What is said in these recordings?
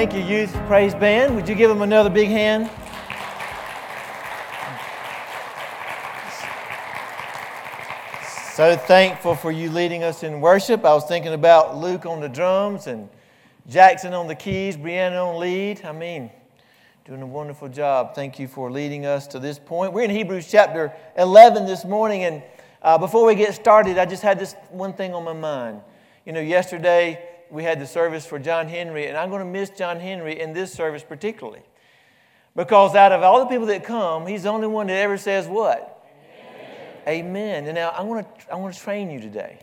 Thank you, Youth Praise Band. Would you give them another big hand? So thankful for you leading us in worship. I was thinking about Luke on the drums and Jackson on the keys, Brianna on lead. I mean, doing a wonderful job. Thank you for leading us to this point. We're in Hebrews chapter 11 this morning, and uh, before we get started, I just had this one thing on my mind. You know, yesterday we had the service for John Henry, and I'm going to miss John Henry in this service particularly. Because out of all the people that come, he's the only one that ever says what? Amen. Amen. And now I'm going to, I'm going to train you today.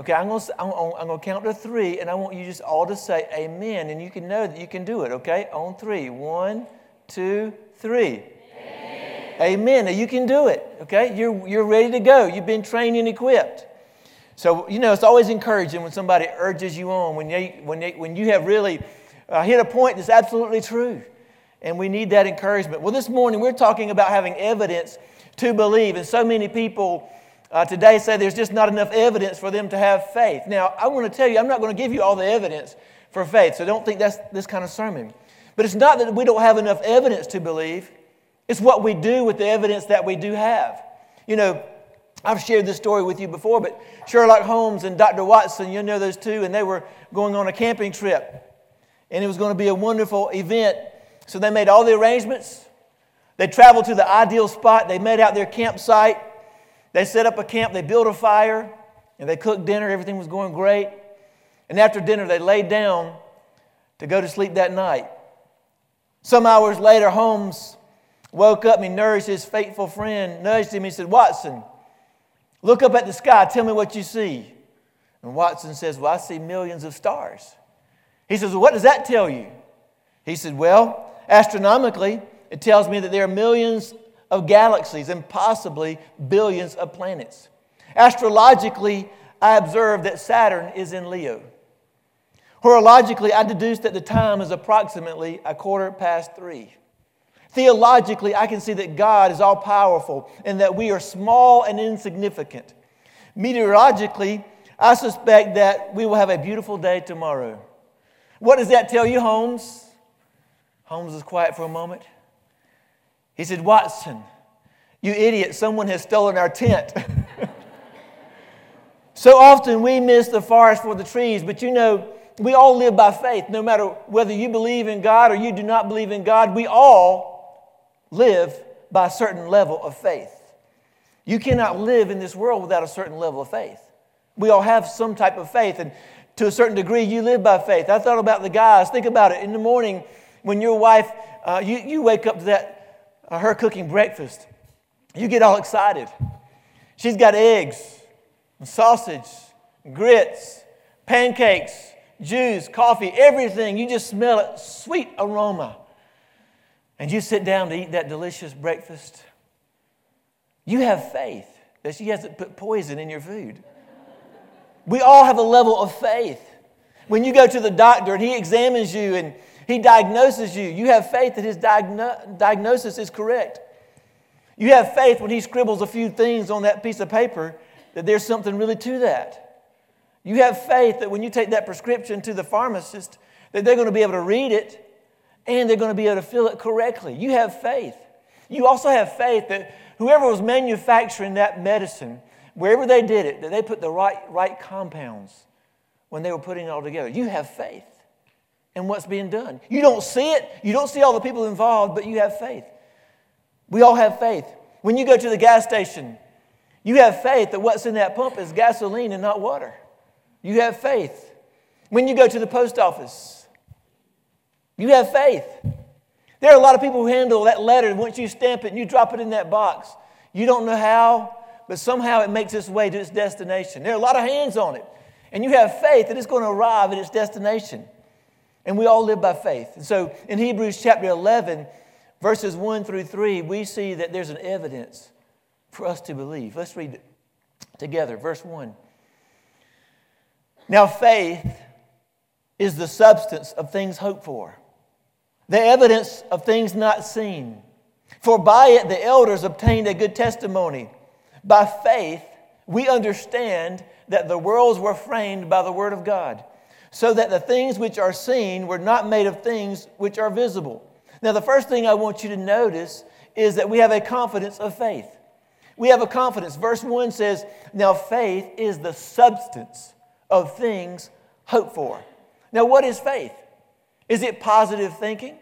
Okay, I'm going, to, I'm, I'm going to count to three, and I want you just all to say amen, and you can know that you can do it, okay? On three. One, two, three. Amen. amen. Now you can do it, okay? You're, you're ready to go. You've been trained and equipped. So, you know, it's always encouraging when somebody urges you on, when, they, when, they, when you have really uh, hit a point that's absolutely true. And we need that encouragement. Well, this morning we're talking about having evidence to believe. And so many people uh, today say there's just not enough evidence for them to have faith. Now, I want to tell you, I'm not going to give you all the evidence for faith, so don't think that's this kind of sermon. But it's not that we don't have enough evidence to believe, it's what we do with the evidence that we do have. You know, I've shared this story with you before, but Sherlock Holmes and Dr. Watson, you know those two, and they were going on a camping trip. And it was going to be a wonderful event. So they made all the arrangements. They traveled to the ideal spot. They made out their campsite. They set up a camp. They built a fire. And they cooked dinner. Everything was going great. And after dinner, they laid down to go to sleep that night. Some hours later, Holmes woke up and he nudged his faithful friend, nudged him. He said, Watson, Look up at the sky, tell me what you see. And Watson says, Well, I see millions of stars. He says, Well, what does that tell you? He said, Well, astronomically, it tells me that there are millions of galaxies and possibly billions of planets. Astrologically, I observe that Saturn is in Leo. Horologically, I deduce that the time is approximately a quarter past three. Theologically, I can see that God is all powerful and that we are small and insignificant. Meteorologically, I suspect that we will have a beautiful day tomorrow. What does that tell you, Holmes? Holmes was quiet for a moment. He said, Watson, you idiot, someone has stolen our tent. so often we miss the forest for the trees, but you know, we all live by faith. No matter whether you believe in God or you do not believe in God, we all live by a certain level of faith. You cannot live in this world without a certain level of faith. We all have some type of faith, and to a certain degree, you live by faith. I thought about the guys. Think about it. In the morning, when your wife, uh, you, you wake up to that, uh, her cooking breakfast, you get all excited. She's got eggs, sausage, grits, pancakes, juice, coffee, everything. You just smell it, sweet aroma and you sit down to eat that delicious breakfast, you have faith that she hasn't put poison in your food. We all have a level of faith. When you go to the doctor and he examines you and he diagnoses you, you have faith that his diagno- diagnosis is correct. You have faith when he scribbles a few things on that piece of paper that there's something really to that. You have faith that when you take that prescription to the pharmacist, that they're going to be able to read it and they're going to be able to fill it correctly. You have faith. You also have faith that whoever was manufacturing that medicine, wherever they did it, that they put the right, right compounds when they were putting it all together. You have faith in what's being done. You don't see it, you don't see all the people involved, but you have faith. We all have faith. When you go to the gas station, you have faith that what's in that pump is gasoline and not water. You have faith. When you go to the post office, you have faith. There are a lot of people who handle that letter. Once you stamp it and you drop it in that box, you don't know how, but somehow it makes its way to its destination. There are a lot of hands on it. And you have faith that it's going to arrive at its destination. And we all live by faith. And so in Hebrews chapter 11, verses 1 through 3, we see that there's an evidence for us to believe. Let's read it together. Verse 1. Now, faith is the substance of things hoped for the evidence of things not seen. For by it the elders obtained a good testimony. By faith, we understand that the worlds were framed by the word of God, so that the things which are seen were not made of things which are visible. Now, the first thing I want you to notice is that we have a confidence of faith. We have a confidence. Verse 1 says, Now faith is the substance of things hoped for. Now, what is faith? Is it positive thinking?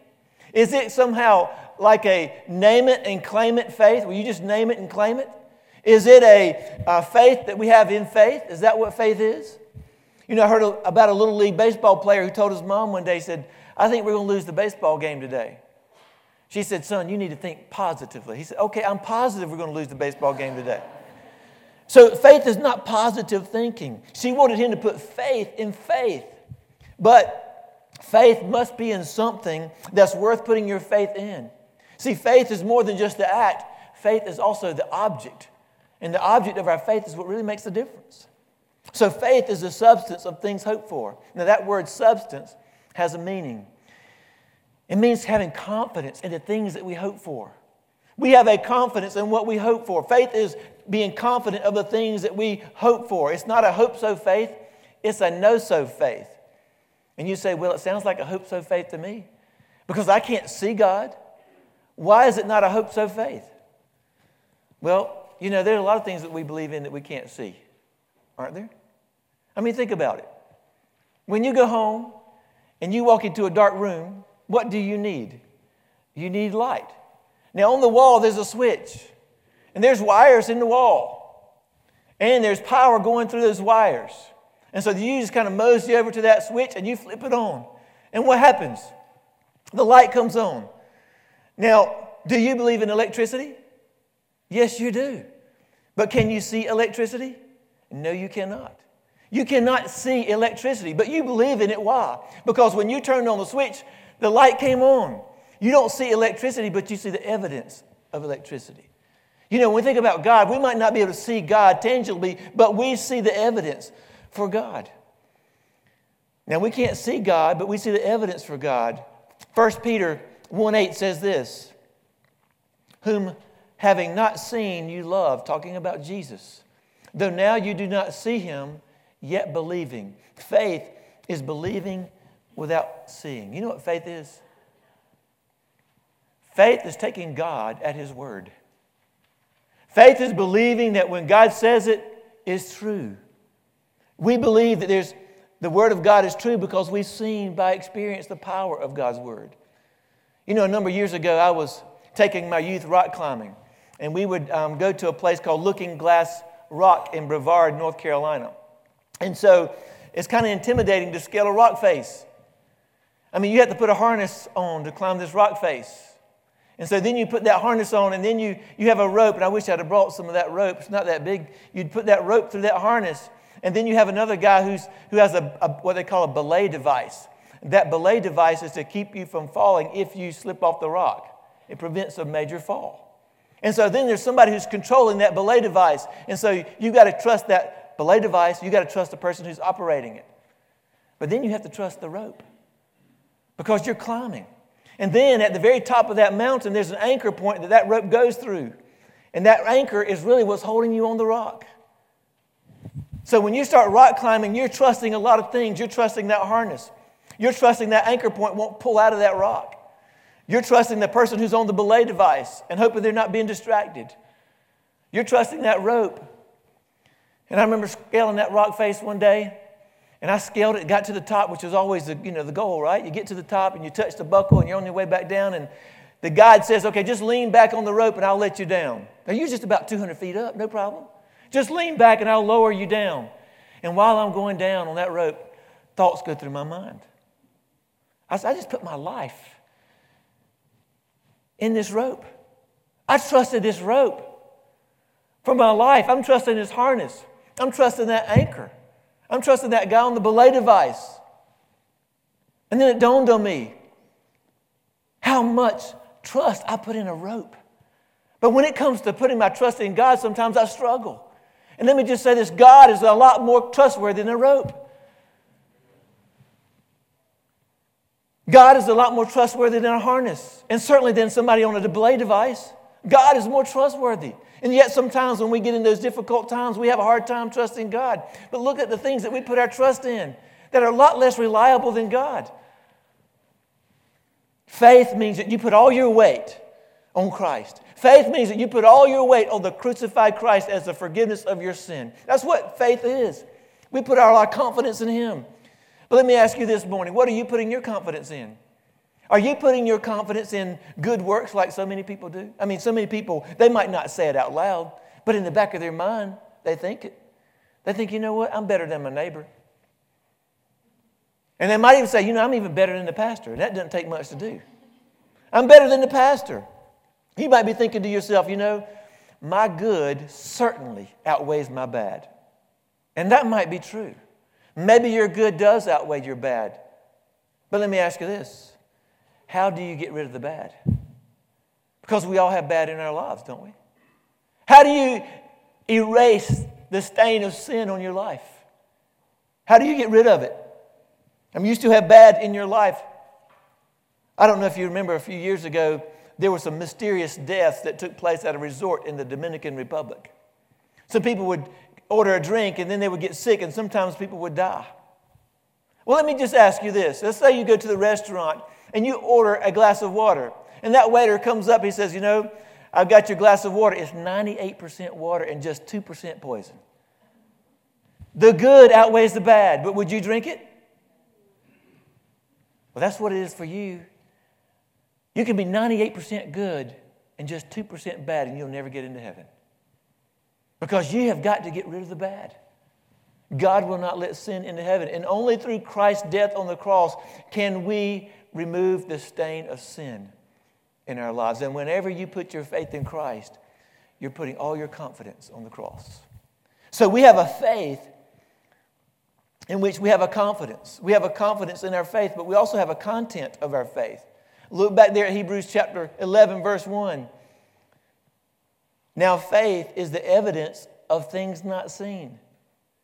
Is it somehow like a name it and claim it faith, Will you just name it and claim it? Is it a, a faith that we have in faith? Is that what faith is? You know, I heard about a little league baseball player who told his mom one day, he said, I think we're going to lose the baseball game today. She said, Son, you need to think positively. He said, Okay, I'm positive we're going to lose the baseball game today. So faith is not positive thinking. She wanted him to put faith in faith. But faith must be in something that's worth putting your faith in. See, faith is more than just the act, faith is also the object. And the object of our faith is what really makes the difference. So faith is the substance of things hoped for. Now, that word substance has a meaning. It means having confidence in the things that we hope for. We have a confidence in what we hope for. Faith is being confident of the things that we hope for. It's not a hope so faith, it's a no so faith. And you say, well, it sounds like a hope so faith to me because I can't see God. Why is it not a hope so faith? Well, you know, there are a lot of things that we believe in that we can't see aren't there? I mean, think about it. When you go home and you walk into a dark room, what do you need? You need light. Now, on the wall, there's a switch, and there's wires in the wall, and there's power going through those wires. And so you just kind of mosey over to that switch and you flip it on. And what happens? The light comes on. Now, do you believe in electricity? Yes, you do. But can you see electricity? No, you cannot. You cannot see electricity, but you believe in it. Why? Because when you turned on the switch, the light came on. You don't see electricity, but you see the evidence of electricity. You know, when we think about God, we might not be able to see God tangibly, but we see the evidence for God. Now, we can't see God, but we see the evidence for God. 1 Peter 1 8 says this Whom having not seen you love, talking about Jesus. Though now you do not see him, yet believing. Faith is believing without seeing. You know what faith is? Faith is taking God at his word. Faith is believing that when God says it is true. We believe that there's the word of God is true because we've seen by experience the power of God's word. You know, a number of years ago, I was taking my youth rock climbing, and we would um, go to a place called Looking Glass rock in Brevard, North Carolina. And so it's kind of intimidating to scale a rock face. I mean, you have to put a harness on to climb this rock face. And so then you put that harness on, and then you, you have a rope. And I wish I'd have brought some of that rope. It's not that big. You'd put that rope through that harness. And then you have another guy who's, who has a, a what they call a belay device. That belay device is to keep you from falling if you slip off the rock, it prevents a major fall. And so then there's somebody who's controlling that belay device. And so you've got to trust that belay device. You've got to trust the person who's operating it. But then you have to trust the rope because you're climbing. And then at the very top of that mountain, there's an anchor point that that rope goes through. And that anchor is really what's holding you on the rock. So when you start rock climbing, you're trusting a lot of things. You're trusting that harness. You're trusting that anchor point won't pull out of that rock. You're trusting the person who's on the belay device and hoping they're not being distracted. You're trusting that rope. And I remember scaling that rock face one day, and I scaled it, got to the top, which is always the, you know, the goal, right? You get to the top and you touch the buckle and you're on your way back down, and the guide says, okay, just lean back on the rope and I'll let you down. Now you're just about 200 feet up, no problem. Just lean back and I'll lower you down. And while I'm going down on that rope, thoughts go through my mind. I, I just put my life in this rope. I trusted this rope for my life. I'm trusting this harness. I'm trusting that anchor. I'm trusting that guy on the belay device. And then it dawned on me how much trust I put in a rope. But when it comes to putting my trust in God, sometimes I struggle. And let me just say this God is a lot more trustworthy than a rope. God is a lot more trustworthy than a harness, and certainly than somebody on a belay device. God is more trustworthy. And yet, sometimes when we get in those difficult times, we have a hard time trusting God. But look at the things that we put our trust in. that are a lot less reliable than God. Faith means that you put all your weight on Christ. Faith means that you put all your weight on the crucified Christ as the forgiveness of your sin. That's what faith is. We put our, our confidence in Him. But let me ask you this morning what are you putting your confidence in? Are you putting your confidence in good works like so many people do? I mean, so many people, they might not say it out loud, but in the back of their mind, they think it. They think, you know what? I'm better than my neighbor. And they might even say, you know, I'm even better than the pastor. That doesn't take much to do. I'm better than the pastor. You might be thinking to yourself, you know, my good certainly outweighs my bad. And that might be true. Maybe your good does outweigh your bad. But let me ask you this how do you get rid of the bad? Because we all have bad in our lives, don't we? How do you erase the stain of sin on your life? How do you get rid of it? I mean, you still have bad in your life. I don't know if you remember a few years ago, there were some mysterious deaths that took place at a resort in the Dominican Republic. Some people would order a drink and then they would get sick, and sometimes people would die. Well, let me just ask you this. Let's say you go to the restaurant and you order a glass of water, and that waiter comes up, he says, You know, I've got your glass of water. It's 98% water and just 2% poison. The good outweighs the bad, but would you drink it? Well, that's what it is for you. You can be 98% good and just 2% bad, and you'll never get into heaven. Because you have got to get rid of the bad. God will not let sin into heaven. And only through Christ's death on the cross can we remove the stain of sin in our lives. And whenever you put your faith in Christ, you're putting all your confidence on the cross. So we have a faith in which we have a confidence. We have a confidence in our faith, but we also have a content of our faith. Look back there at Hebrews chapter 11, verse 1. Now, faith is the evidence of things not seen.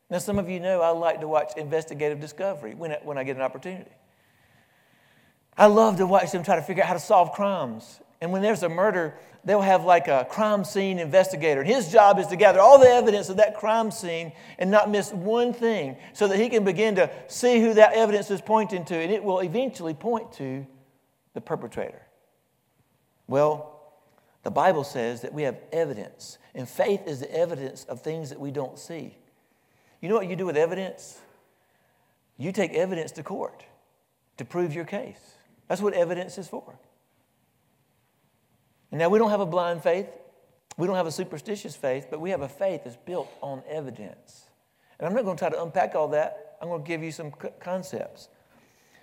Now, some of you know I like to watch investigative discovery when I, when I get an opportunity. I love to watch them try to figure out how to solve crimes. And when there's a murder, they'll have like a crime scene investigator. And his job is to gather all the evidence of that crime scene and not miss one thing so that he can begin to see who that evidence is pointing to. And it will eventually point to the perpetrator. Well, the Bible says that we have evidence, and faith is the evidence of things that we don't see. You know what you do with evidence? You take evidence to court to prove your case. That's what evidence is for. And now we don't have a blind faith, we don't have a superstitious faith, but we have a faith that's built on evidence. And I'm not going to try to unpack all that, I'm going to give you some concepts.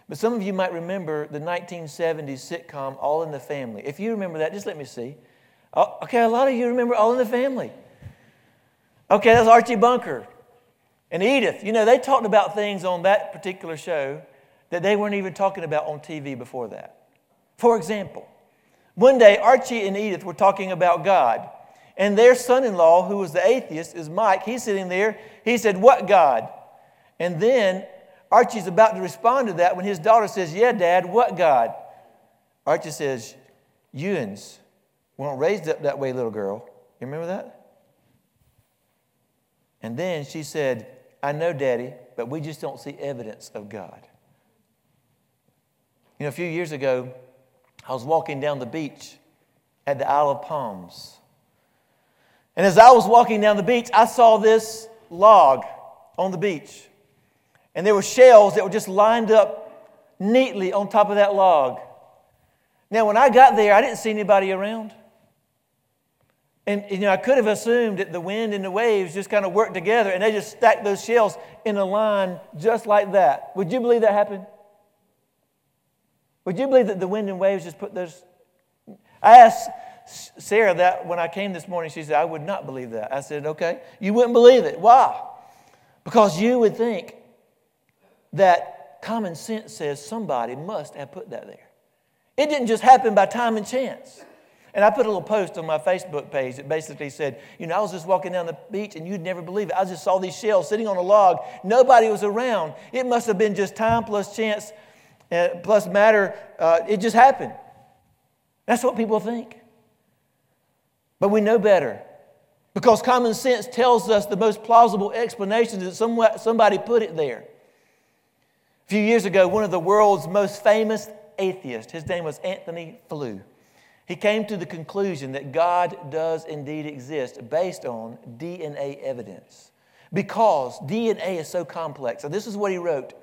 But some of you might remember the 1970s sitcom All in the Family. If you remember that, just let me see. Oh, okay, a lot of you remember All in the Family. Okay, that's Archie Bunker and Edith. You know, they talked about things on that particular show that they weren't even talking about on TV before that. For example, one day Archie and Edith were talking about God, and their son in law, who was the atheist, is Mike. He's sitting there. He said, What God? And then Archie's about to respond to that when his daughter says, Yeah, Dad, what God? Archie says, Ewan's weren't raised up that way, little girl. You remember that? And then she said, I know, Daddy, but we just don't see evidence of God. You know, a few years ago, I was walking down the beach at the Isle of Palms. And as I was walking down the beach, I saw this log on the beach. And there were shells that were just lined up neatly on top of that log. Now, when I got there, I didn't see anybody around. And you know, I could have assumed that the wind and the waves just kind of worked together and they just stacked those shells in a line just like that. Would you believe that happened? Would you believe that the wind and waves just put those? I asked Sarah that when I came this morning. She said, I would not believe that. I said, okay. You wouldn't believe it. Why? Because you would think that common sense says somebody must have put that there. It didn't just happen by time and chance. And I put a little post on my Facebook page that basically said, you know, I was just walking down the beach and you'd never believe it. I just saw these shells sitting on a log. Nobody was around. It must have been just time plus chance uh, plus matter. Uh, it just happened. That's what people think. But we know better. Because common sense tells us the most plausible explanation is that somebody put it there. A few years ago, one of the world's most famous atheists, his name was Anthony Flew, he came to the conclusion that God does indeed exist based on DNA evidence because DNA is so complex. And this is what he wrote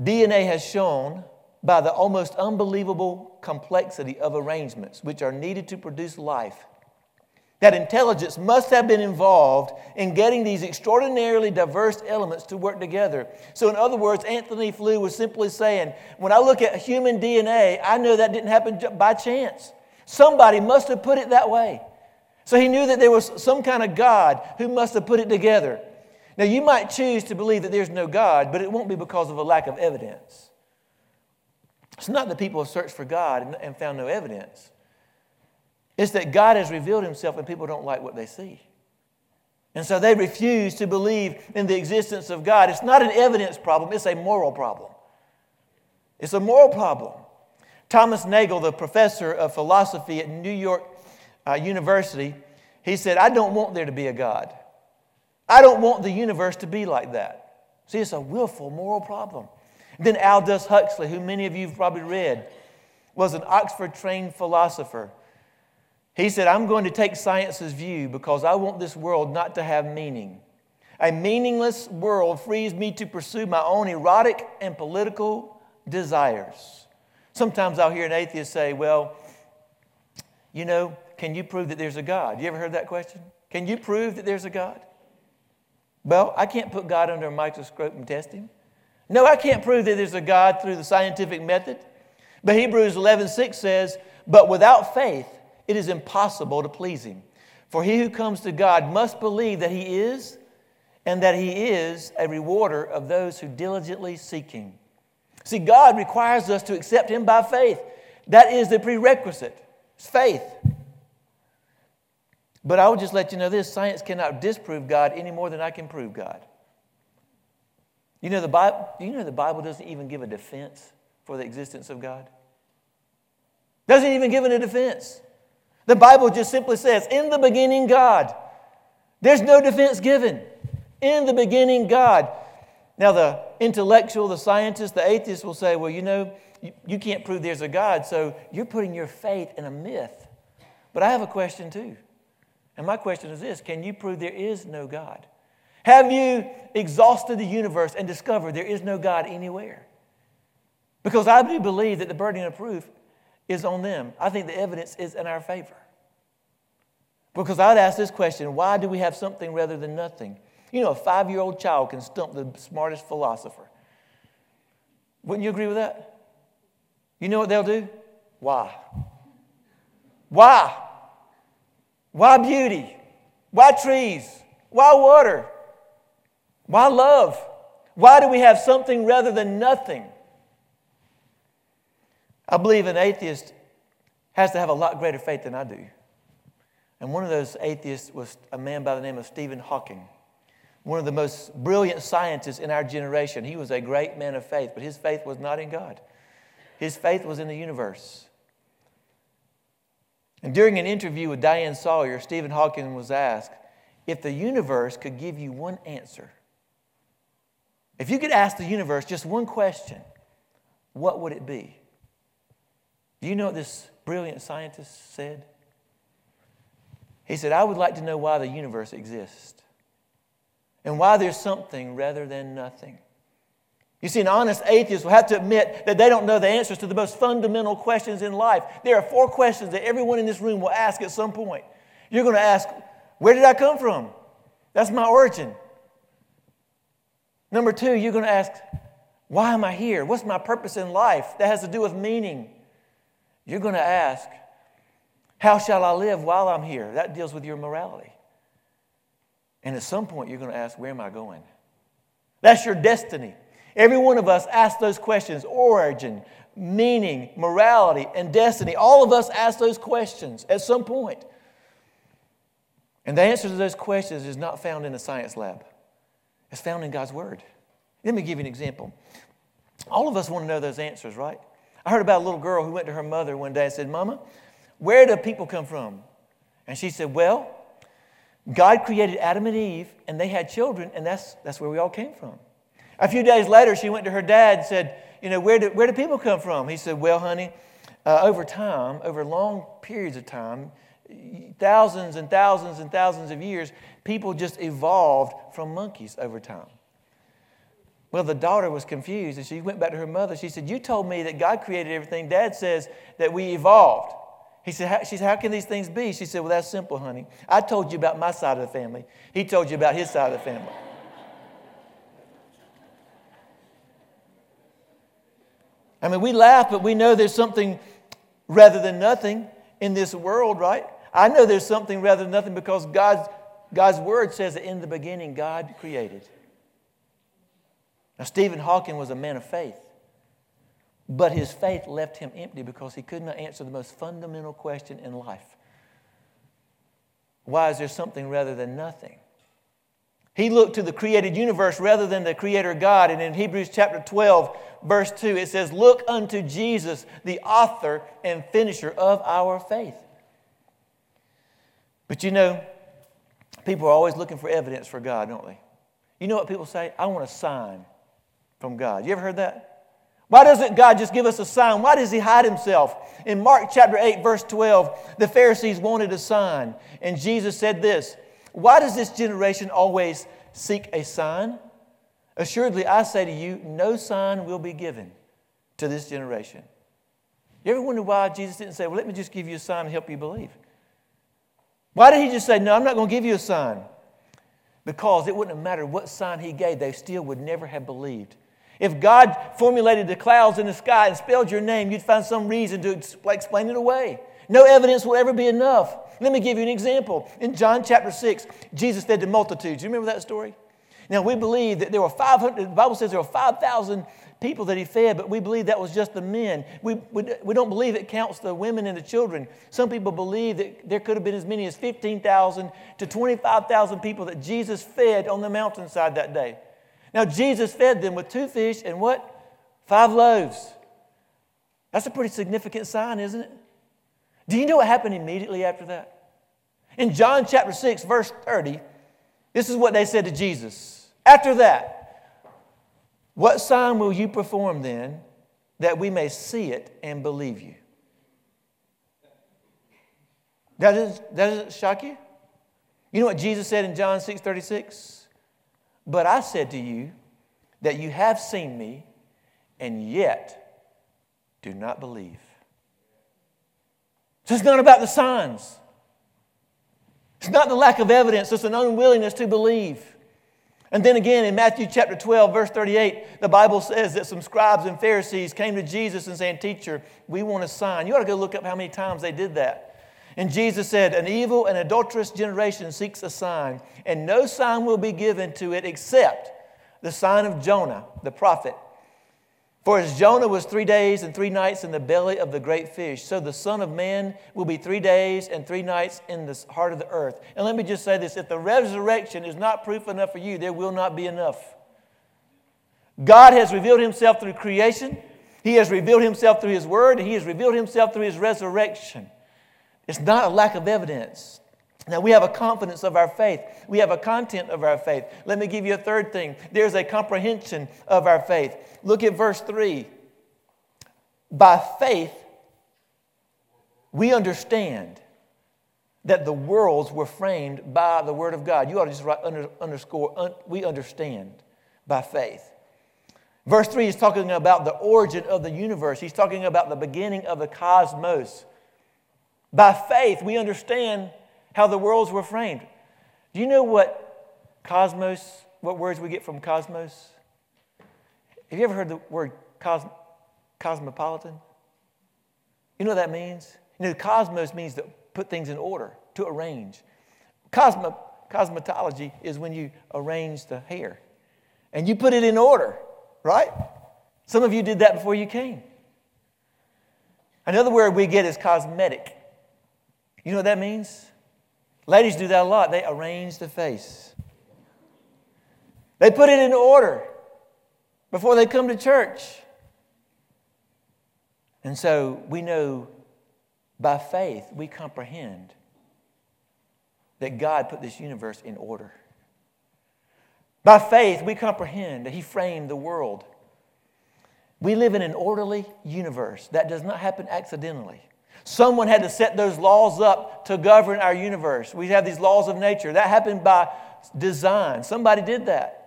DNA has shown by the almost unbelievable complexity of arrangements which are needed to produce life that intelligence must have been involved in getting these extraordinarily diverse elements to work together. So, in other words, Anthony Flew was simply saying, when I look at human DNA, I know that didn't happen by chance. Somebody must have put it that way. So, he knew that there was some kind of God who must have put it together. Now, you might choose to believe that there's no God, but it won't be because of a lack of evidence. It's not that people have searched for God and found no evidence. It's that God has revealed himself and people don't like what they see. And so they refuse to believe in the existence of God. It's not an evidence problem, it's a moral problem. It's a moral problem. Thomas Nagel, the professor of philosophy at New York uh, University, he said, I don't want there to be a God. I don't want the universe to be like that. See, it's a willful moral problem. then Aldous Huxley, who many of you have probably read, was an Oxford trained philosopher he said, I'm going to take science's view because I want this world not to have meaning. A meaningless world frees me to pursue my own erotic and political desires. Sometimes I'll hear an atheist say, Well, you know, can you prove that there's a God? You ever heard that question? Can you prove that there's a God? Well, I can't put God under a microscope and test him. No, I can't prove that there's a God through the scientific method. But Hebrews 11:6 says, "But without faith it is impossible to please him. For he who comes to God must believe that he is, and that he is a rewarder of those who diligently seek him. See, God requires us to accept him by faith. That is the prerequisite. It's faith. But I would just let you know this science cannot disprove God any more than I can prove God. You know the Bible, you know the Bible doesn't even give a defense for the existence of God? Doesn't even give it a defense. The Bible just simply says, In the beginning, God. There's no defense given. In the beginning, God. Now, the intellectual, the scientist, the atheist will say, Well, you know, you, you can't prove there's a God, so you're putting your faith in a myth. But I have a question too. And my question is this Can you prove there is no God? Have you exhausted the universe and discovered there is no God anywhere? Because I do believe that the burden of proof is on them. I think the evidence is in our favor. Because I'd ask this question why do we have something rather than nothing? You know, a five year old child can stump the smartest philosopher. Wouldn't you agree with that? You know what they'll do? Why? Why? Why beauty? Why trees? Why water? Why love? Why do we have something rather than nothing? I believe an atheist has to have a lot greater faith than I do. And one of those atheists was a man by the name of Stephen Hawking, one of the most brilliant scientists in our generation. He was a great man of faith, but his faith was not in God, his faith was in the universe. And during an interview with Diane Sawyer, Stephen Hawking was asked if the universe could give you one answer. If you could ask the universe just one question, what would it be? Do you know what this brilliant scientist said? He said, I would like to know why the universe exists and why there's something rather than nothing. You see, an honest atheist will have to admit that they don't know the answers to the most fundamental questions in life. There are four questions that everyone in this room will ask at some point. You're going to ask, Where did I come from? That's my origin. Number two, you're going to ask, Why am I here? What's my purpose in life? That has to do with meaning. You're going to ask, How shall I live while I'm here? That deals with your morality. And at some point, you're going to ask, Where am I going? That's your destiny. Every one of us asks those questions origin, meaning, morality, and destiny. All of us ask those questions at some point. And the answer to those questions is not found in a science lab, it's found in God's Word. Let me give you an example. All of us want to know those answers, right? I heard about a little girl who went to her mother one day and said, Mama, where do people come from? And she said, Well, God created Adam and Eve, and they had children, and that's, that's where we all came from. A few days later, she went to her dad and said, You know, where do, where do people come from? He said, Well, honey, uh, over time, over long periods of time, thousands and thousands and thousands of years, people just evolved from monkeys over time. Well, the daughter was confused and she went back to her mother. She said, You told me that God created everything. Dad says that we evolved. He said, she said, How can these things be? She said, Well, that's simple, honey. I told you about my side of the family. He told you about his side of the family. I mean, we laugh, but we know there's something rather than nothing in this world, right? I know there's something rather than nothing because God's, God's word says that in the beginning, God created. Now, Stephen Hawking was a man of faith, but his faith left him empty because he could not answer the most fundamental question in life Why is there something rather than nothing? He looked to the created universe rather than the creator God. And in Hebrews chapter 12, verse 2, it says, Look unto Jesus, the author and finisher of our faith. But you know, people are always looking for evidence for God, don't they? You know what people say? I want a sign from God. You ever heard that? Why doesn't God just give us a sign? Why does He hide Himself? In Mark chapter 8, verse 12, the Pharisees wanted a sign. And Jesus said this Why does this generation always seek a sign? Assuredly, I say to you, no sign will be given to this generation. You ever wonder why Jesus didn't say, Well, let me just give you a sign and help you believe? Why did He just say, No, I'm not going to give you a sign? Because it wouldn't have mattered what sign He gave, they still would never have believed. If God formulated the clouds in the sky and spelled your name, you'd find some reason to explain it away. No evidence will ever be enough. Let me give you an example. In John chapter 6, Jesus fed the multitudes. You remember that story? Now, we believe that there were 500, the Bible says there were 5,000 people that he fed, but we believe that was just the men. We, we, we don't believe it counts the women and the children. Some people believe that there could have been as many as 15,000 to 25,000 people that Jesus fed on the mountainside that day. Now, Jesus fed them with two fish and what? Five loaves. That's a pretty significant sign, isn't it? Do you know what happened immediately after that? In John chapter 6, verse 30, this is what they said to Jesus. After that, what sign will you perform then that we may see it and believe you? That, is, that doesn't shock you? You know what Jesus said in John 6 36? But I said to you that you have seen me and yet do not believe. So it's not about the signs. It's not the lack of evidence, it's an unwillingness to believe. And then again in Matthew chapter 12, verse 38, the Bible says that some scribes and Pharisees came to Jesus and saying, Teacher, we want a sign. You ought to go look up how many times they did that. And Jesus said, An evil and adulterous generation seeks a sign, and no sign will be given to it except the sign of Jonah, the prophet. For as Jonah was three days and three nights in the belly of the great fish, so the Son of Man will be three days and three nights in the heart of the earth. And let me just say this if the resurrection is not proof enough for you, there will not be enough. God has revealed himself through creation, He has revealed himself through His word, He has revealed himself through His resurrection. It's not a lack of evidence. Now, we have a confidence of our faith. We have a content of our faith. Let me give you a third thing there's a comprehension of our faith. Look at verse 3. By faith, we understand that the worlds were framed by the Word of God. You ought to just write under, underscore, un, we understand by faith. Verse 3 is talking about the origin of the universe, he's talking about the beginning of the cosmos. By faith, we understand how the worlds were framed. Do you know what cosmos, what words we get from cosmos? Have you ever heard the word cos- cosmopolitan? You know what that means? You know, cosmos means to put things in order, to arrange. Cosmo, cosmetology is when you arrange the hair and you put it in order, right? Some of you did that before you came. Another word we get is cosmetic. You know what that means? Ladies do that a lot. They arrange the face, they put it in order before they come to church. And so we know by faith, we comprehend that God put this universe in order. By faith, we comprehend that He framed the world. We live in an orderly universe that does not happen accidentally. Someone had to set those laws up to govern our universe. We have these laws of nature. That happened by design. Somebody did that.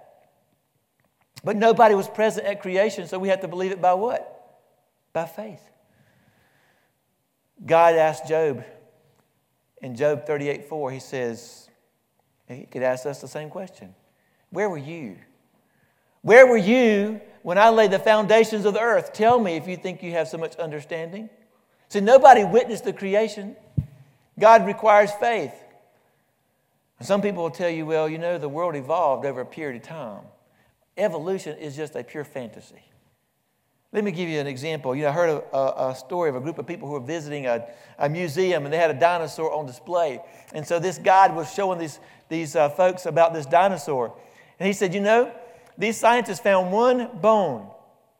But nobody was present at creation, so we have to believe it by what? By faith. God asked Job in Job 38 4, he says, he could ask us the same question Where were you? Where were you when I laid the foundations of the earth? Tell me if you think you have so much understanding. See, nobody witnessed the creation. God requires faith. Some people will tell you, well, you know, the world evolved over a period of time. Evolution is just a pure fantasy. Let me give you an example. You know, I heard a, a, a, story of a group of people who were visiting a, a, museum and they had a dinosaur on display. And so this guide was showing these, these uh, folks about this dinosaur. And he said, You know, these scientists found one bone,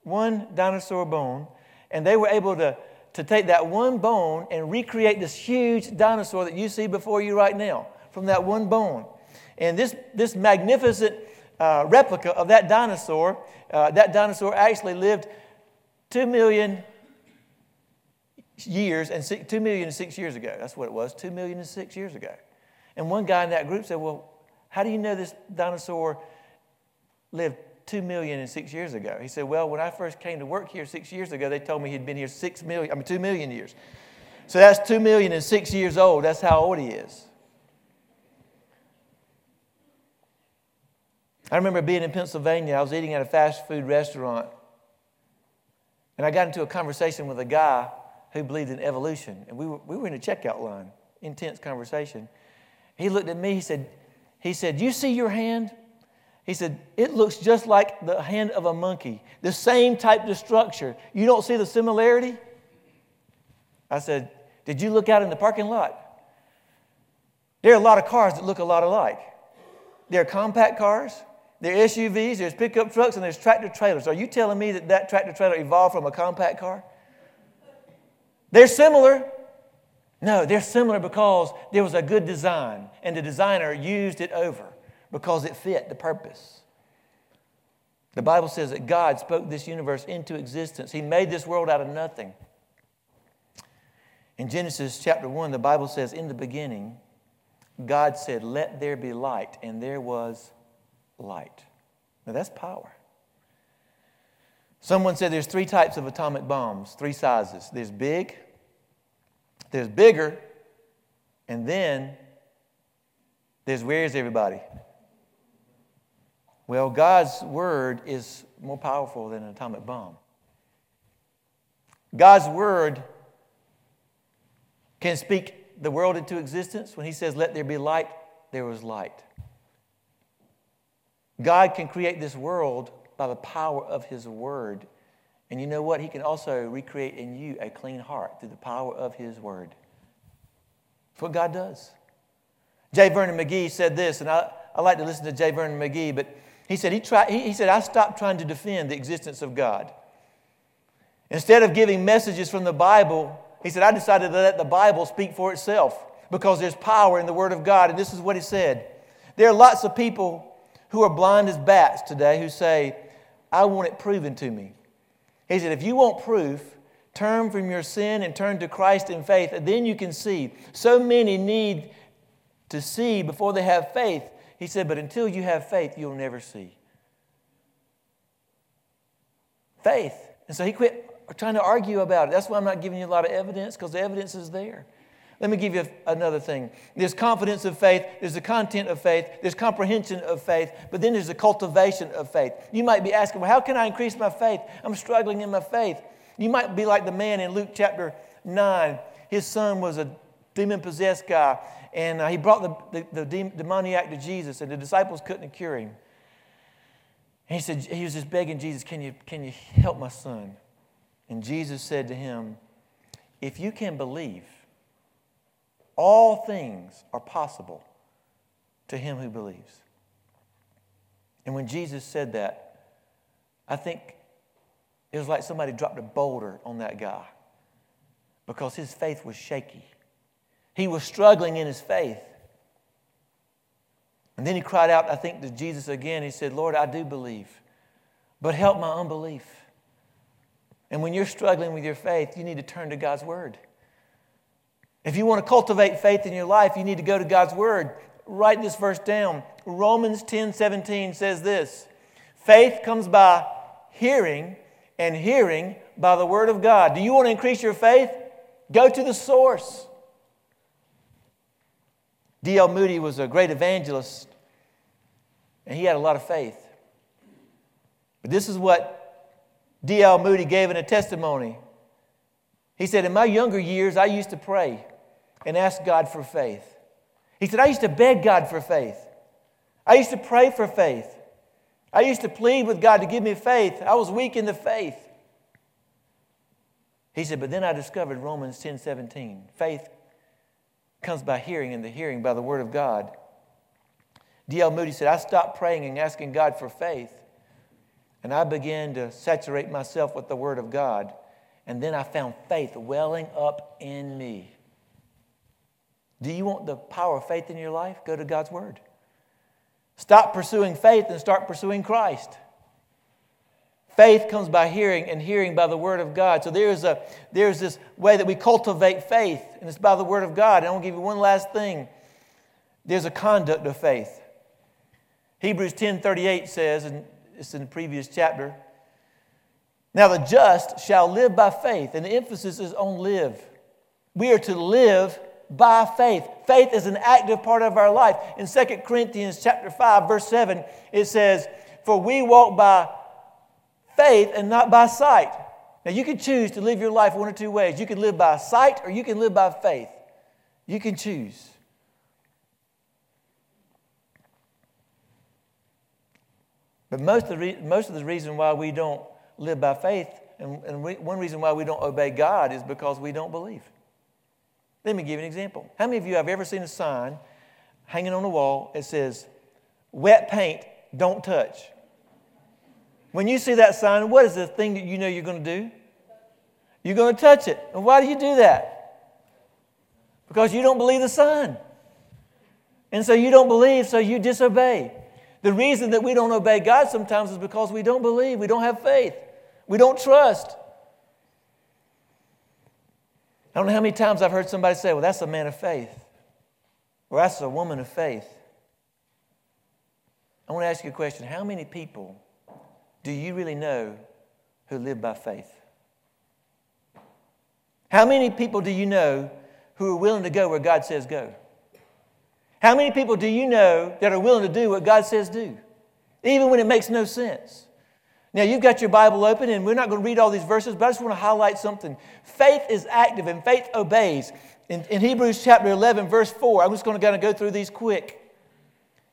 one dinosaur bone, and they were able to to take that one bone and recreate this huge dinosaur that you see before you right now from that one bone. And this, this magnificent uh, replica of that dinosaur, uh, that dinosaur actually lived 2 million years and six, 2 million and six years ago. That's what it was, 2 million and six years ago. And one guy in that group said, Well, how do you know this dinosaur lived two million and six years ago. He said, Well, when I first came to work here six years ago, they told me he'd been here six million, I mean, two million years. So that's two million and six years old. That's how old he is. I remember being in Pennsylvania. I was eating at a fast food restaurant. And I got into a conversation with a guy who believed in evolution. And we were, we were in a checkout line, intense conversation. He looked at me, he said, he said, You see your hand? He said, It looks just like the hand of a monkey, the same type of structure. You don't see the similarity? I said, Did you look out in the parking lot? There are a lot of cars that look a lot alike. There are compact cars, there are SUVs, there's pickup trucks, and there's tractor trailers. Are you telling me that that tractor trailer evolved from a compact car? They're similar. No, they're similar because there was a good design, and the designer used it over because it fit the purpose. The Bible says that God spoke this universe into existence. He made this world out of nothing. In Genesis chapter 1, the Bible says, In the beginning, God said, Let there be light, and there was light. Now that's power. Someone said there's three types of atomic bombs, three sizes. There's big, there's bigger, and then there's where is everybody? Well, God's word is more powerful than an atomic bomb. God's word can speak the world into existence. When He says, Let there be light, there was light. God can create this world by the power of His word. And you know what? He can also recreate in you a clean heart through the power of His word. That's what God does. J. Vernon McGee said this, and I, I like to listen to J. Vernon McGee, but he said, he, tried, he, he said, I stopped trying to defend the existence of God. Instead of giving messages from the Bible, he said, I decided to let the Bible speak for itself because there's power in the Word of God. And this is what he said There are lots of people who are blind as bats today who say, I want it proven to me. He said, If you want proof, turn from your sin and turn to Christ in faith, and then you can see. So many need to see before they have faith. He said, But until you have faith, you'll never see. Faith. And so he quit trying to argue about it. That's why I'm not giving you a lot of evidence, because the evidence is there. Let me give you another thing. There's confidence of faith, there's the content of faith, there's comprehension of faith, but then there's the cultivation of faith. You might be asking, well, how can I increase my faith? I'm struggling in my faith. You might be like the man in Luke chapter 9. His son was a demon possessed guy, and uh, he brought the, the, the demoniac to Jesus, and the disciples couldn't cure him. And he said, he was just begging Jesus, can you, can you help my son? And Jesus said to him, If you can believe, all things are possible to him who believes. And when Jesus said that, I think it was like somebody dropped a boulder on that guy because his faith was shaky. He was struggling in his faith. And then he cried out, I think, to Jesus again. He said, Lord, I do believe, but help my unbelief. And when you're struggling with your faith, you need to turn to God's Word. If you want to cultivate faith in your life, you need to go to God's Word. Write this verse down. Romans 10 17 says this Faith comes by hearing, and hearing by the Word of God. Do you want to increase your faith? Go to the source. D.L. Moody was a great evangelist, and he had a lot of faith. But this is what D.L. Moody gave in a testimony. He said, In my younger years, I used to pray and ask God for faith. He said, I used to beg God for faith. I used to pray for faith. I used to plead with God to give me faith. I was weak in the faith. He said, but then I discovered Romans 10 17. Faith comes by hearing, and the hearing by the Word of God. D.L. Moody said, I stopped praying and asking God for faith, and I began to saturate myself with the Word of God. And then I found faith welling up in me. Do you want the power of faith in your life? Go to God's Word. Stop pursuing faith and start pursuing Christ. Faith comes by hearing, and hearing by the Word of God. So there's, a, there's this way that we cultivate faith, and it's by the Word of God. And I want to give you one last thing. There's a conduct of faith. Hebrews 10:38 says, and it's in the previous chapter, now the just shall live by faith, and the emphasis is on live. We are to live by faith. Faith is an active part of our life. In 2 Corinthians chapter 5, verse 7, it says, For we walk by faith and not by sight. Now, you can choose to live your life one or two ways. You can live by sight or you can live by faith. You can choose. But most of the, re- most of the reason why we don't live by faith, and, and one reason why we don't obey God is because we don't believe. Let me give you an example. How many of you have ever seen a sign hanging on the wall that says, wet paint, don't touch? When you see that sign, what is the thing that you know you're going to do? You're going to touch it. And why do you do that? Because you don't believe the sign. And so you don't believe, so you disobey. The reason that we don't obey God sometimes is because we don't believe, we don't have faith, we don't trust. I don't know how many times I've heard somebody say, Well, that's a man of faith, or that's a woman of faith. I want to ask you a question How many people do you really know who live by faith? How many people do you know who are willing to go where God says go? How many people do you know that are willing to do what God says do, even when it makes no sense? Now, you've got your Bible open, and we're not going to read all these verses, but I just want to highlight something. Faith is active, and faith obeys. In, in Hebrews chapter 11, verse 4, I'm just going to kind of go through these quick.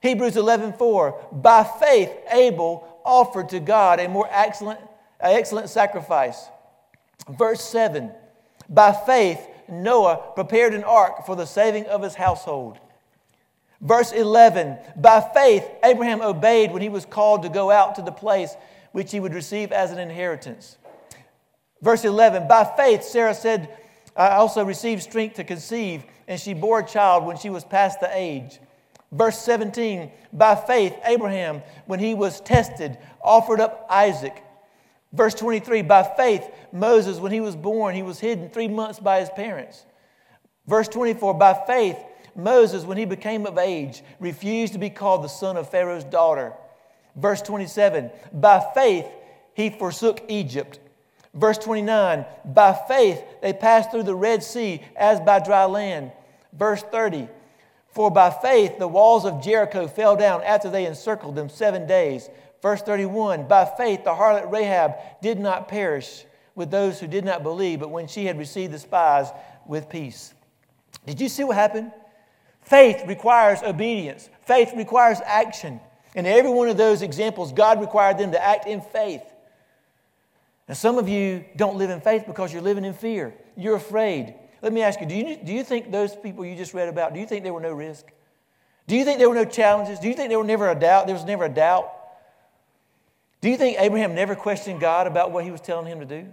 Hebrews 11, 4, by faith, Abel offered to God a more excellent, excellent sacrifice. Verse 7 By faith, Noah prepared an ark for the saving of his household. Verse 11 By faith, Abraham obeyed when he was called to go out to the place which he would receive as an inheritance. Verse 11 By faith, Sarah said, I also received strength to conceive, and she bore a child when she was past the age. Verse 17, by faith, Abraham, when he was tested, offered up Isaac. Verse 23, by faith, Moses, when he was born, he was hidden three months by his parents. Verse 24, by faith, Moses, when he became of age, refused to be called the son of Pharaoh's daughter. Verse 27, by faith, he forsook Egypt. Verse 29, by faith, they passed through the Red Sea as by dry land. Verse 30, for by faith the walls of Jericho fell down after they encircled them seven days. Verse 31 By faith the harlot Rahab did not perish with those who did not believe, but when she had received the spies with peace. Did you see what happened? Faith requires obedience, faith requires action. In every one of those examples, God required them to act in faith. And some of you don't live in faith because you're living in fear. You're afraid. Let me ask you do, you do you think those people you just read about, do you think there were no risk? Do you think there were no challenges? Do you think there were never a doubt? There was never a doubt? Do you think Abraham never questioned God about what he was telling him to do?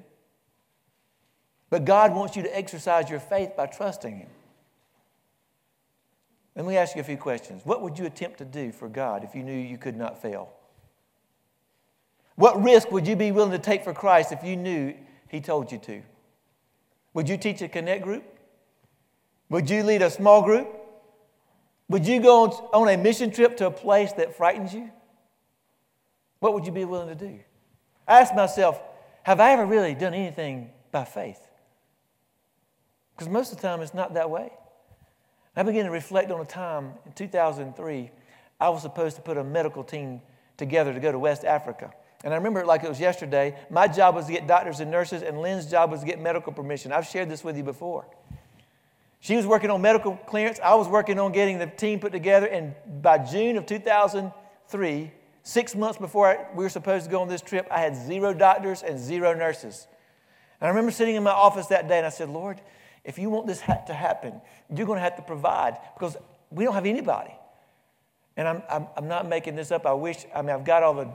But God wants you to exercise your faith by trusting him. Let me ask you a few questions. What would you attempt to do for God if you knew you could not fail? What risk would you be willing to take for Christ if you knew He told you to? Would you teach a connect group? Would you lead a small group? Would you go on a mission trip to a place that frightens you? What would you be willing to do? I ask myself, have I ever really done anything by faith? Because most of the time it's not that way. I began to reflect on a time in 2003, I was supposed to put a medical team together to go to West Africa. And I remember like it was yesterday. My job was to get doctors and nurses, and Lynn's job was to get medical permission. I've shared this with you before. She was working on medical clearance. I was working on getting the team put together. And by June of 2003, six months before we were supposed to go on this trip, I had zero doctors and zero nurses. And I remember sitting in my office that day and I said, Lord, if you want this to happen, you're going to have to provide because we don't have anybody. And I'm, I'm, I'm not making this up. I wish, I mean, I've got all the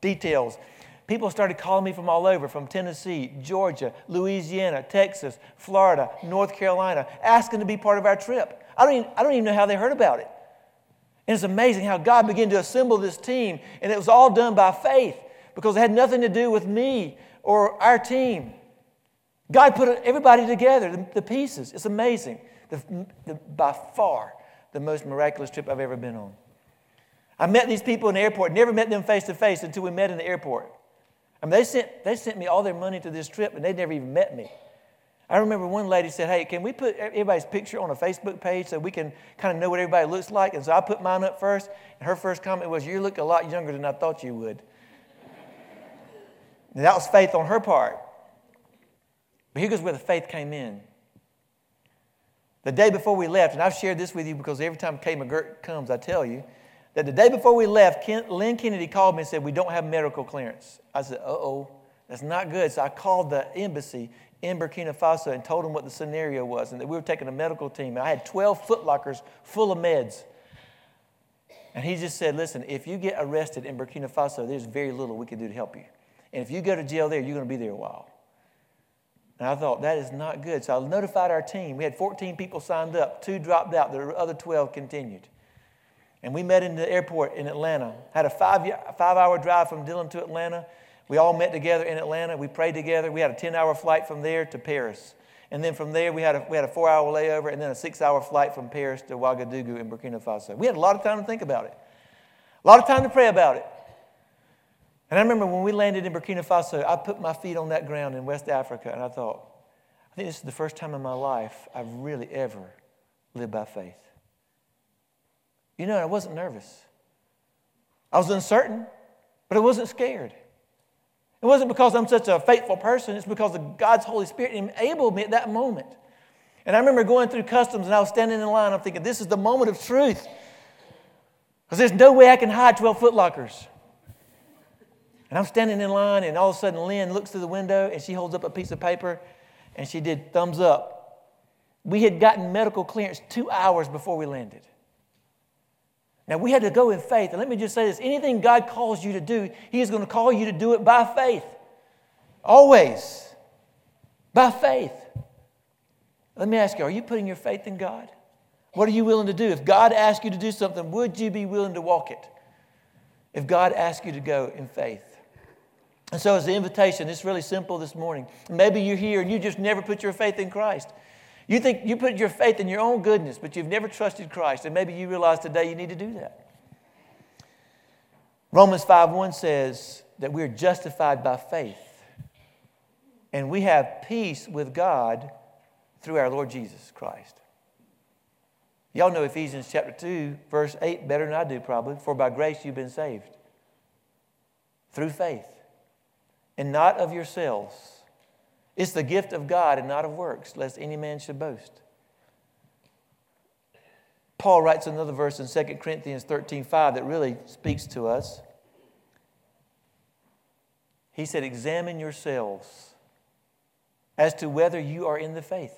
details. People started calling me from all over, from Tennessee, Georgia, Louisiana, Texas, Florida, North Carolina, asking to be part of our trip. I don't even, I don't even know how they heard about it. And it's amazing how God began to assemble this team, and it was all done by faith because it had nothing to do with me or our team. God put everybody together, the, the pieces. It's amazing. The, the, by far the most miraculous trip I've ever been on. I met these people in the airport, never met them face to face until we met in the airport. I mean, they sent, they sent me all their money to this trip, and they never even met me. I remember one lady said, Hey, can we put everybody's picture on a Facebook page so we can kind of know what everybody looks like? And so I put mine up first, and her first comment was, You look a lot younger than I thought you would. and that was faith on her part. But here goes where the faith came in. The day before we left, and I've shared this with you because every time Kay McGirt comes, I tell you that the day before we left, Ken, Lynn Kennedy called me and said, We don't have medical clearance. I said, Uh oh, that's not good. So I called the embassy in Burkina Faso and told them what the scenario was and that we were taking a medical team. I had 12 footlockers full of meds. And he just said, Listen, if you get arrested in Burkina Faso, there's very little we can do to help you. And if you go to jail there, you're going to be there a while. And I thought, that is not good. So I notified our team. We had 14 people signed up, two dropped out, the other 12 continued. And we met in the airport in Atlanta. Had a five, five hour drive from Dillon to Atlanta. We all met together in Atlanta. We prayed together. We had a 10 hour flight from there to Paris. And then from there, we had a, we had a four hour layover and then a six hour flight from Paris to Ouagadougou in Burkina Faso. We had a lot of time to think about it, a lot of time to pray about it. And I remember when we landed in Burkina Faso, I put my feet on that ground in West Africa and I thought, I think this is the first time in my life I've really ever lived by faith. You know, I wasn't nervous. I was uncertain, but I wasn't scared. It wasn't because I'm such a faithful person, it's because God's Holy Spirit enabled me at that moment. And I remember going through customs and I was standing in line, I'm thinking, this is the moment of truth. Because there's no way I can hide 12 foot lockers. And I'm standing in line, and all of a sudden, Lynn looks through the window and she holds up a piece of paper and she did thumbs up. We had gotten medical clearance two hours before we landed. Now, we had to go in faith. And let me just say this anything God calls you to do, He is going to call you to do it by faith. Always. By faith. Let me ask you are you putting your faith in God? What are you willing to do? If God asks you to do something, would you be willing to walk it? If God asks you to go in faith. And so, as the invitation, it's really simple this morning. Maybe you're here and you just never put your faith in Christ. You think you put your faith in your own goodness, but you've never trusted Christ. And maybe you realize today you need to do that. Romans 5 1 says that we're justified by faith. And we have peace with God through our Lord Jesus Christ. Y'all know Ephesians chapter 2, verse 8 better than I do, probably. For by grace you've been saved through faith and not of yourselves. It's the gift of God and not of works, lest any man should boast. Paul writes another verse in 2 Corinthians 13 5 that really speaks to us. He said, Examine yourselves as to whether you are in the faith.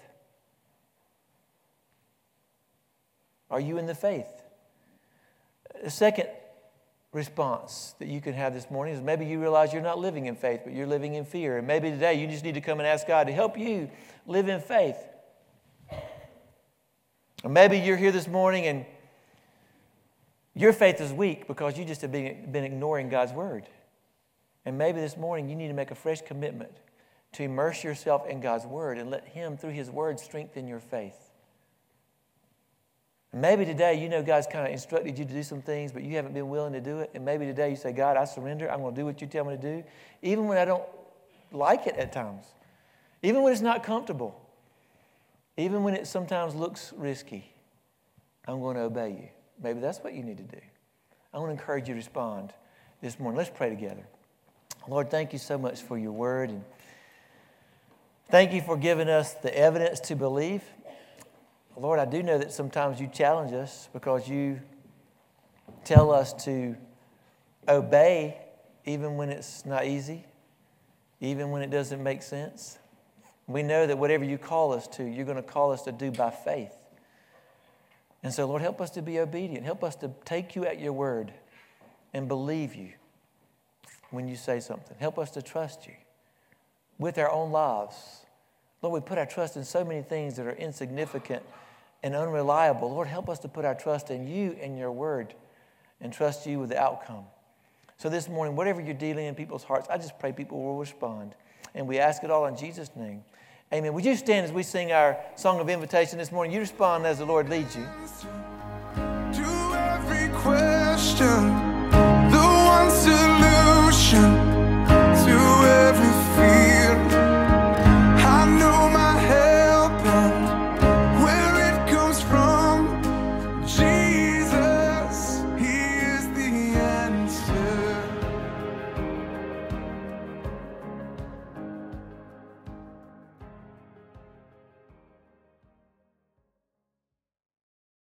Are you in the faith? The second response that you can have this morning is maybe you realize you're not living in faith, but you're living in fear. And maybe today you just need to come and ask God to help you live in faith. Or maybe you're here this morning and Your faith is weak because you just have been, been ignoring God's word. And maybe this morning you need to make a fresh commitment to immerse yourself in God's word and let Him, through His word, strengthen your faith. And maybe today you know God's kind of instructed you to do some things, but you haven't been willing to do it. And maybe today you say, God, I surrender. I'm going to do what you tell me to do, even when I don't like it at times, even when it's not comfortable, even when it sometimes looks risky. I'm going to obey you. Maybe that's what you need to do. I want to encourage you to respond this morning. Let's pray together. Lord, thank you so much for your word and thank you for giving us the evidence to believe. Lord, I do know that sometimes you challenge us because you tell us to obey even when it's not easy, even when it doesn't make sense. We know that whatever you call us to, you're going to call us to do by faith. And so, Lord, help us to be obedient. Help us to take you at your word and believe you when you say something. Help us to trust you with our own lives. Lord, we put our trust in so many things that are insignificant and unreliable. Lord, help us to put our trust in you and your word and trust you with the outcome. So this morning, whatever you're dealing in people's hearts, I just pray people will respond. And we ask it all in Jesus' name. Amen. Would you stand as we sing our song of invitation this morning? You respond as the Lord leads you. To every question, the one solution.